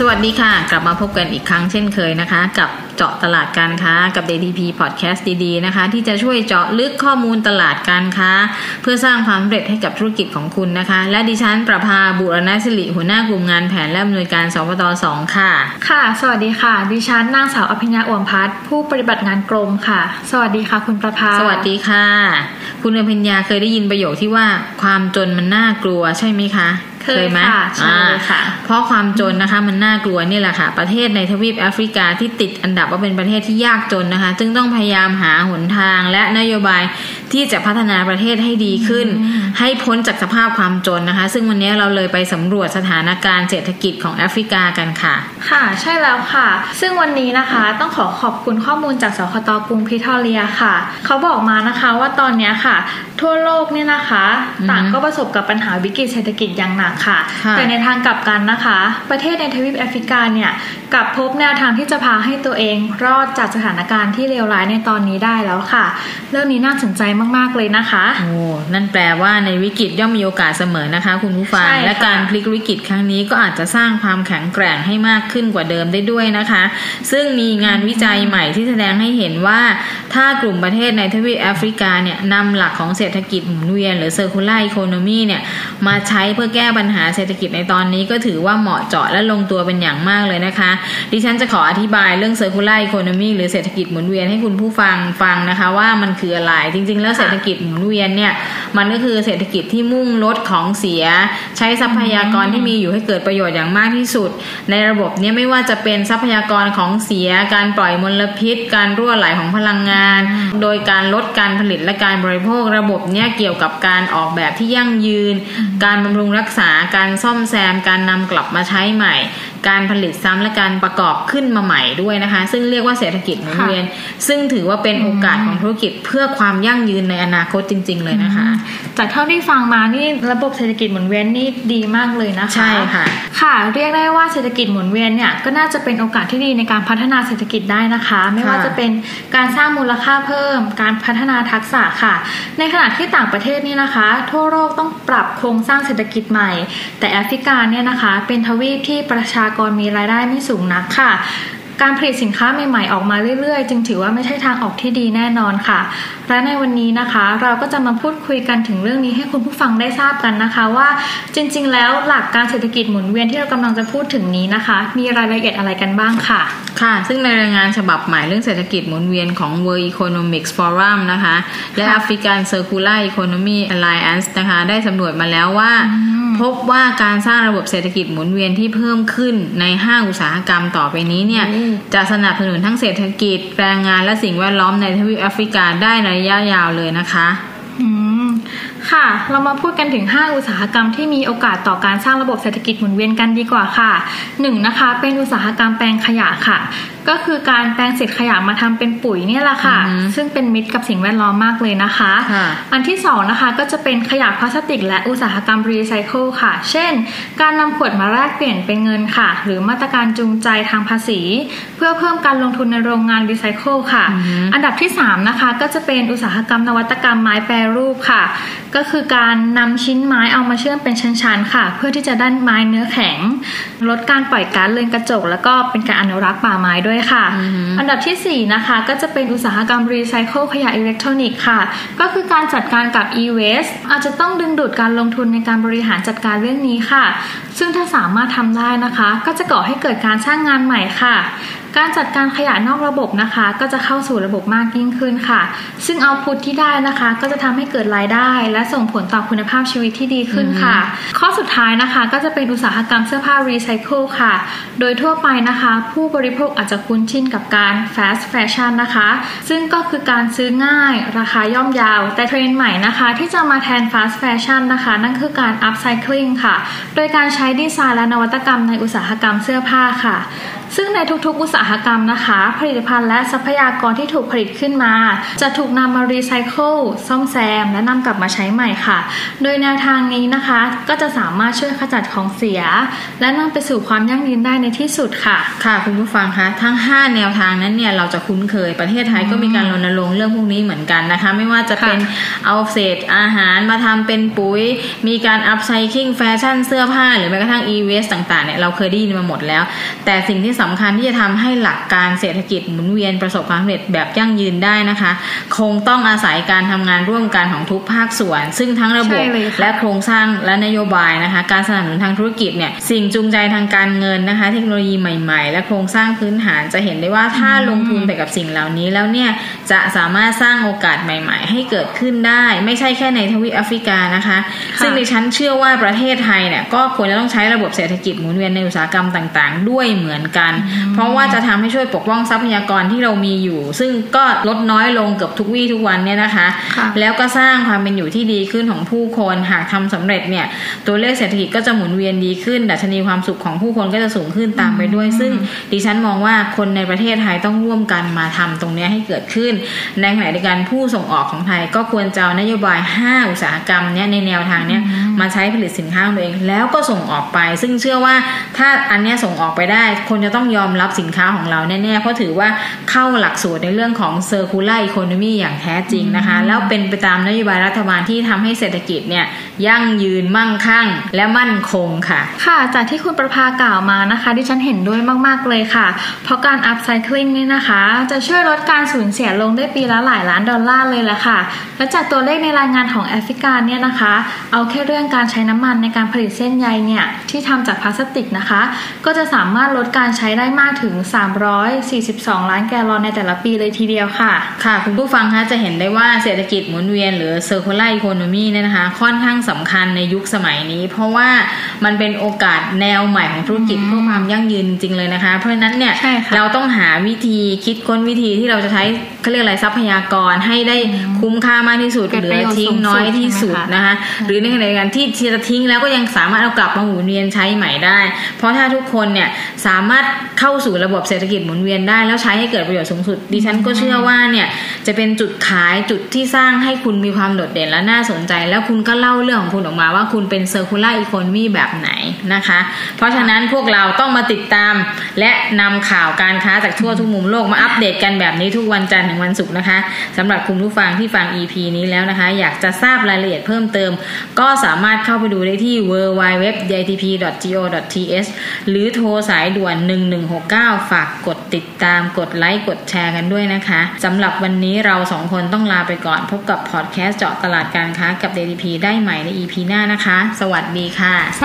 สวัสดีค่ะ กลับมาพบกันอีกครั้งเช่นเคยนะคะ กับเจาะตลาดการค้ากับ DTP Podcast ดีๆนะคะ ที่จะช่วยเจาะลึกข้อมูลตลาดการค้า เพื่อสร้างความสำเร็จให้กับธุรกิจของคุณนะคะ และดิฉันประภาบุรณศิริหัวหน้ากลุ่มงานแผนและอำนวยการสปตสองค่ะ ค่ะ สวัสดีค่ะ ดิฉันนางสาวอภิญญาอ่วมพัฒน์ผู้ปฏิบัติงานกรมค่ะ สวัสดีค่ะ คุณประภา สวัสดีค่ะ คุณอภิญญาเคยได้ยินประโยคที่ว่าความจนมันน่ากลัวใช่ไหมคะ เคยไหมค่ะใช่อ่าค่ะ เพราะความจนนะคะมันน่ากลัวนี่แหละค่ะ ประเทศในทวีปแอฟริกาที่ติดอันดับว่าเป็นประเทศที่ยากจนนะคะ จึงต้องพยายามหาหนทางและนโยบายที่จะพัฒนาประเทศให้ดีขึ้น ให้พ้นจากสภาพความจนนะคะ ซึ่งวันนี้เราเลยไปสำรวจสถานการณ์เศรษฐกิจของแอฟริกากันค่ะ ค่ะ ใช่แล้วค่ะ ซึ่งวันนี้นะคะต้องขอขอบคุณข้อมูลจากสคตกรุงพิทอเรียค่ะ เขาบอกมานะคะว่าตอนเนี้ยค่ะ ทั่วโลกเนี่ยนะคะอือฮึต่างก็ประสบกับปัญหาวิกฤตเศรษฐกิจอย่างหนักค่ะค่ะ แต่ในทางกลับกันนะคะ ประเทศในทวีปแอฟริกาเนี่ยกลับพบแนวทางที่จะพาให้ตัวเองรอดจากสถานการณ์ที่เลวร้ายในตอนนี้ได้แล้วค่ะ เรื่องนี้น่าสนใจมากๆเลยนะคะโอ้นั่นแปลว่าในวิกฤตย่อมมีโอกาสเสมอนะคะ คุณผู้ฟังใช่ค่ะและการพลิกวิกฤตครั้งนี้ก็อาจจะสร้างความแข็งแกร่งให้มากขึ้นกว่าเดิมได้ด้วยนะคะ ซึ่งมีงานวิจัยใหม่ที่แสดงให้เห็นว่า ถ้ากลุ่มประเทศในทวีปแอฟริกาเนี่ยนำหลักของเศรษฐกิจหมุนเวียนหรือ circular economy เนี่ยมาใช้เพื่อแก้ปัญญหาเศรษฐกิจในตอนนี้ก็ถือว่าเหมาะเจาะและลงตัวเป็นอย่างมากเลยนะคะ ดิฉันจะขออธิบายเรื่อง circular economy หรือเศรษฐกิจหมุนเวียนให้คุณผู้ฟังฟังนะคะ ว่ามันคืออะไร จริง ๆ แล้วเศรษฐกิจหมุนเวียนเนี่ย มันก็คือเศรษฐกิจที่มุ่งลดของเสีย ใช้ทรัพยากรที่มีอยู่ให้เกิดประโยชน์อย่างมากที่สุด ในระบบเนี้ไม่ว่าจะเป็นทรัพยากรของเสีย การปล่อยมลพิษ การรั่วไหลของพลังงาน โดยการลดการผลิตและการบริโภค ระบบเนี้ยเกี่ยวกับการออกแบบที่ยั่งยืน การบำรุงรักษาการซ่อมแซมการนำกลับมาใช้ใหม่ การผลิตซ้ำและการประกอบขึ้นมาใหม่ด้วยนะคะ ซึ่งเรียกว่าเศรษฐกิจหมุนเวียน ซึ่งถือว่าเป็นโอกาสของธุรกิจเพื่อความยั่งยืนในอนาคตจริง ๆ เลยนะคะ จากเท่าที่ฟังมานี่ระบบเศรษฐกิจหมุนเวียนนี่ดีมากเลยนะคะใช่ค่ะค่ะ เรียกได้ว่าเศรษฐกิจหมุนเวียนเนี่ยก็น่าจะเป็นโอกาสที่ดีในการพัฒนาเศรษฐกิจได้นะคะ ไม่ว่าค่ะจะเป็นการสร้างมูลค่าเพิ่ม การพัฒนาทักษะค่ะ ในขณะที่ต่างประเทศนี่นะคะ ทั่วโลกต้องปรับโครงสร้างเศรษฐกิจใหม่ แต่แอฟริกาเนี่ยนะคะ เป็นทวีปที่ประชากรมีรายได้ไม่สูงนักค่ะ การผลิตสินค้าใหม่ๆ ออกมาเรื่อยๆ จึงถือว่าไม่ใช่ทางออกที่ดีแน่นอนค่ะ และในวันนี้นะคะ เราก็จะมาพูดคุยกันถึงเรื่องนี้ให้คุณผู้ฟังได้ทราบกันนะคะ ว่าจริงๆ แล้วหลักการเศรษฐกิจหมุนเวียนที่เรากำลังจะพูดถึงนี้นะคะ มีรายละเอียดอะไรกันบ้างค่ะ ค่ะ ซึ่งในรายงานฉบับใหม่เรื่องเศรษฐกิจหมุนเวียนของ World Economics Forum นะคะ และค่ะ African Circular Economy Alliance นะคะได้สำรวจมาแล้วว่าพบว่าการสร้างระบบเศรษฐกิจหมุนเวียนที่เพิ่มขึ้นในห้าอุตสาหกรรมต่อไปนี้เนี่ยอืมจะสนับสนุนทั้งเศรษฐกิจ แรงงานและสิ่งแวดล้อมในทวีปแอฟริกาได้ในระยะยาวเลยนะคะค่ะ เรามาพูดกันถึง 5 อุตสาหกรรมที่มีโอกาสต่อการสร้างระบบเศรษฐกิจหมุนเวียนกันดีกว่าค่ะหนึ่งนะคะ เป็นอุตสาหกรรมแปลงขยะค่ะ ก็คือการแปลงเศษขยะมาทำเป็นปุ๋ยเนี่ยแหละค่ะอือฮึซึ่งเป็นมิตรกับสิ่งแวดล้อมมากเลยนะคะค่ะอันที่สองนะคะ ก็จะเป็นขยะพลาสติก และอุตสาหกรรมรีไซเคิลค่ะ เช่น การนำขวดมาแลกเปลี่ยนเป็นเงินค่ะ หรือมาตรการจูงใจทางภาษี เพื่อเพิ่มการลงทุนในโรงงานรีไซเคิลค่ะอือฮึอันดับที่3นะคะ ก็จะเป็นอุตสาหกรรมนวัตกรรมไม้แปรรูปค่ะก็คือการนำชิ้นไม้เอามาเชื่อมเป็นชั้นๆค่ะ เพื่อที่จะได้ไม้เนื้อแข็ง ลดการปล่อยก๊าซเรือนกระจก แล้วก็เป็นการอนุรักษ์ป่าไม้ด้วยค่ะอ,อันดับทีสี่ 4 นะคะ ก็จะเป็นอุตสาหกรรมรีไซเคิลขยะอิเล็กทรอนิกส์ค่ะ ก็คือการจัดการกับ e-waste อาจจะต้องดึงดูดการลงทุนในการบริหารจัดการเรื่องนี้ค่ะ ซึ่งถ้าสามารถทำได้นะคะ ก็จะก่อให้เกิดการสร้างงานใหม่ค่ะ การจัดการขยะนอกระบบนะคะ ก็จะเข้าสู่ระบบมากยิ่งขึ้นค่ะ ซึ่ง output ที่ได้นะคะ ก็จะทำให้เกิดรายได้ และส่งผลต่อคุณภาพชีวิตที่ดีขึ้นค่ะ ข้อสุดท้ายนะคะ ก็จะเป็นอุตสาหกรรมเสื้อผ้ารีไซเคิลค่ะ โดยทั่วไปนะคะ ผู้บริโภคอาจจะคุ้นชินกับการ fast fashion นะคะ ซึ่งก็คือการซื้อง่ายราคาย่อมเยาว แต่เทรนด์ใหม่นะคะ ที่จะมาแทน fast fashion นะคะ นั่นคือการ upcycling ค่ะ โดยการใช้ดีไซน์และนวัตกรรมในอุตสาหกรรมเสื้อผ้าค่ะซึ่งในทุกๆ อุตสาหกรรมนะคะ ผลิตภัณฑ์และทรัพยากรที่ถูกผลิตขึ้นมา จะถูกนำมารีไซเคิลซ่อมแซม และนำกลับมาใช้ใหม่ค่ะ โดยแนวทางนี้นะคะ ก็จะสามารถช่วยขจัดของเสีย และนำไปสู่ความยั่งยืนได้ในที่สุดค่ะ ค่ะคุณผู้ฟังคะทั้ง 5 แนวทางนั้นเนี่ยเราจะคุ้นเคยประเทศไทยก็มีการรณรงค์เรื่องพวกนี้เหมือนกันนะคะ ไม่ว่าจะเป็นเอาเศษอาหารมาทำเป็นปุ๋ย มีการอัพไซคลิงแฟชั่นเสื้อผ้าหรือแม้กระทั่ง e-waste ต่างๆเนี่ยเราเคยได้ยินมาหมดแล้ว แต่สิ่งที่สำคัญที่จะทำให้หลักการเศรษฐกิจหมุนเวียนประสบความสำเร็จแบบยั่งยืนได้นะคะ คงต้องอาศัยการทำงานร่วมกันของทุกภาคส่วน ซึ่งทั้งระบบใช่เลยค่ะและโครงสร้างและนโยบายนะคะ การสนับสนุนทางธุรกิจเนี่ยสิ่งจูงใจทางการเงินนะคะ เทคโนโลยีใหม่ ๆ และโครงสร้างพื้นฐานจะเห็นได้ว่าถ้าลงทุนไปกับสิ่งเหล่านี้แล้วเนี่ยจะสามารถสร้างโอกาสใหม่ ๆ ให้เกิดขึ้นได้ ไม่ใช่แค่ในทวีปแอฟริกานะคะค่ะซึ่งดิฉันเชื่อว่าประเทศไทยเนี่ยก็ควรจะต้องใช้ระบบเศรษฐกิจหมุนเวียนในอุตสาหกรรมต่าง ๆ ด้วยเหมือนกันเพราะว่าจะทำให้ช่วยปกป้องทรัพยากรที่เรามีอยู่ ซึ่งก็ลดน้อยลงเกือบทุกวี่ทุกวันเนี่ยนะคะค่ะแล้วก็สร้างความเป็นอยู่ที่ดีขึ้นของผู้คนหากทำสำเร็จเนี่ยตัวเลขเศรษฐกิจก็จะหมุนเวียนดีขึ้น ดัชนีความสุขของผู้คนก็จะสูงขึ้นตามไปด้วย ซึ่งดิฉันมองว่าคนในประเทศไทยต้องร่วมกันมาทำตรงเนี้ยให้เกิดขึ้น ในขณะเดียวกันผู้ส่งออกของไทยก็ควรจะเอานโยบาย 5 อุตสาหกรรมเนี้ยในแนวทางเนี้ยมาใช้ผลิตสินค้าของตัวเองแล้วก็ส่งออกไป ซึ่งเชื่อว่าถ้าอันเนี้ยส่งออกไปได้คนจะต้องยอมรับสินค้าของเราแน่ๆ เพราะถือว่าเข้าหลักสูตรในเรื่องของ circular economy อย่างแท้จริงนะคะ แล้วเป็นไปตามนโยบายรัฐบาลที่ทำให้เศรษฐกิจเนี่ย ยั่งยืนมั่งคั่ง และมั่นคงค่ะ ค่ะจากที่คุณประภากล่าวมานะคะดิฉันเห็นด้วยมากๆเลยค่ะ เพราะการอัพไซคลิงนี่นะคะ จะช่วยลดการสูญเสียลงได้ปีละหลายล้านดอลลาร์เลยแหละค่ะ และจากตัวเลขในรายงานของแอฟริกาเนี่ยนะคะ เอาแค่เรื่องการใช้น้ำมันในการผลิตเส้นใยเนี่ยที่ทำจากพลาสติกนะคะ ก็จะสามารถลดการใช้ได้มากถึง 342 ล้านแกลลอนในแต่ละปีเลยทีเดียวค่ะ ค่ะ คุณผู้ฟังคะจะเห็นได้ว่าเศรษฐกิจหมุนเวียนหรือ circular economy เนี่ยนะคะ ค่อนข้างสำคัญในยุคสมัยนี้ เพราะว่า มันเป็นโอกาสแนวใหม่ของธุรกิจเพื่อความยั่งยืนจริงๆเลยนะคะ เพราะฉะนั้นเนี่ยใช่ค่ะเราต้องหาวิธีคิดค้นวิธีที่เราจะใช้เขาเรียกอะไรทรัพยากรให้ได้คุ้มค่ามากที่สุดเกิดเหลืประอโยชน์ทิ้งสูงสุดน้อยที่สุดใช่ไหมคะนะคะ หรือในขณะเดียวกันที่จะทิ้งแล้วก็ยังสามารถเอากลับมาหมุนเวียนใช้ใหม่ได้ เพราะถ้าทุกคนเนี่ยสามารถเข้าสู่ระบบเศรษฐกิจหมุนเวียนได้ แล้วใช้ให้เกิดประโยชน์สูงสุด ดิฉันก็เชื่อว่าเนี่ยจะเป็นจุดขายจุดที่สร้างให้คุณมีความโดดเด่นและน่าสนใจ แล้วคุณก็เล่าเรื่องของคุณออกมาว่าคุณเป็น circular economy แบบไหนนะคะ เพราะฉะนั้นพวกเราต้องมาติดตาม และนำข่าวการค้าจากทั่วทุกมุมโลกมาอัปเดตกันแบบนี้ทุกวันจันทร์ถึงวันศุกร์นะคะสำหรับคุณผู้ฟังที่ฟัง EP นี้แล้วนะคะ อยากจะทราบรายละเอียดเพิ่มเติม ก็สามารถเข้าไปดูได้ที่ www.jtp.go.th หรือโทรสายด่วน 1169 ฝากกดติดตามกดไลค์กดแชร์กันด้วยนะคะสำหรับวันนี้เราสองคนต้องลาไปก่อน พบกับพอดแคสต์เจาะตลาดการค้ากับ JTP ได้ใหม่ใน EP หน้านะคะ สวัสดีค่ะส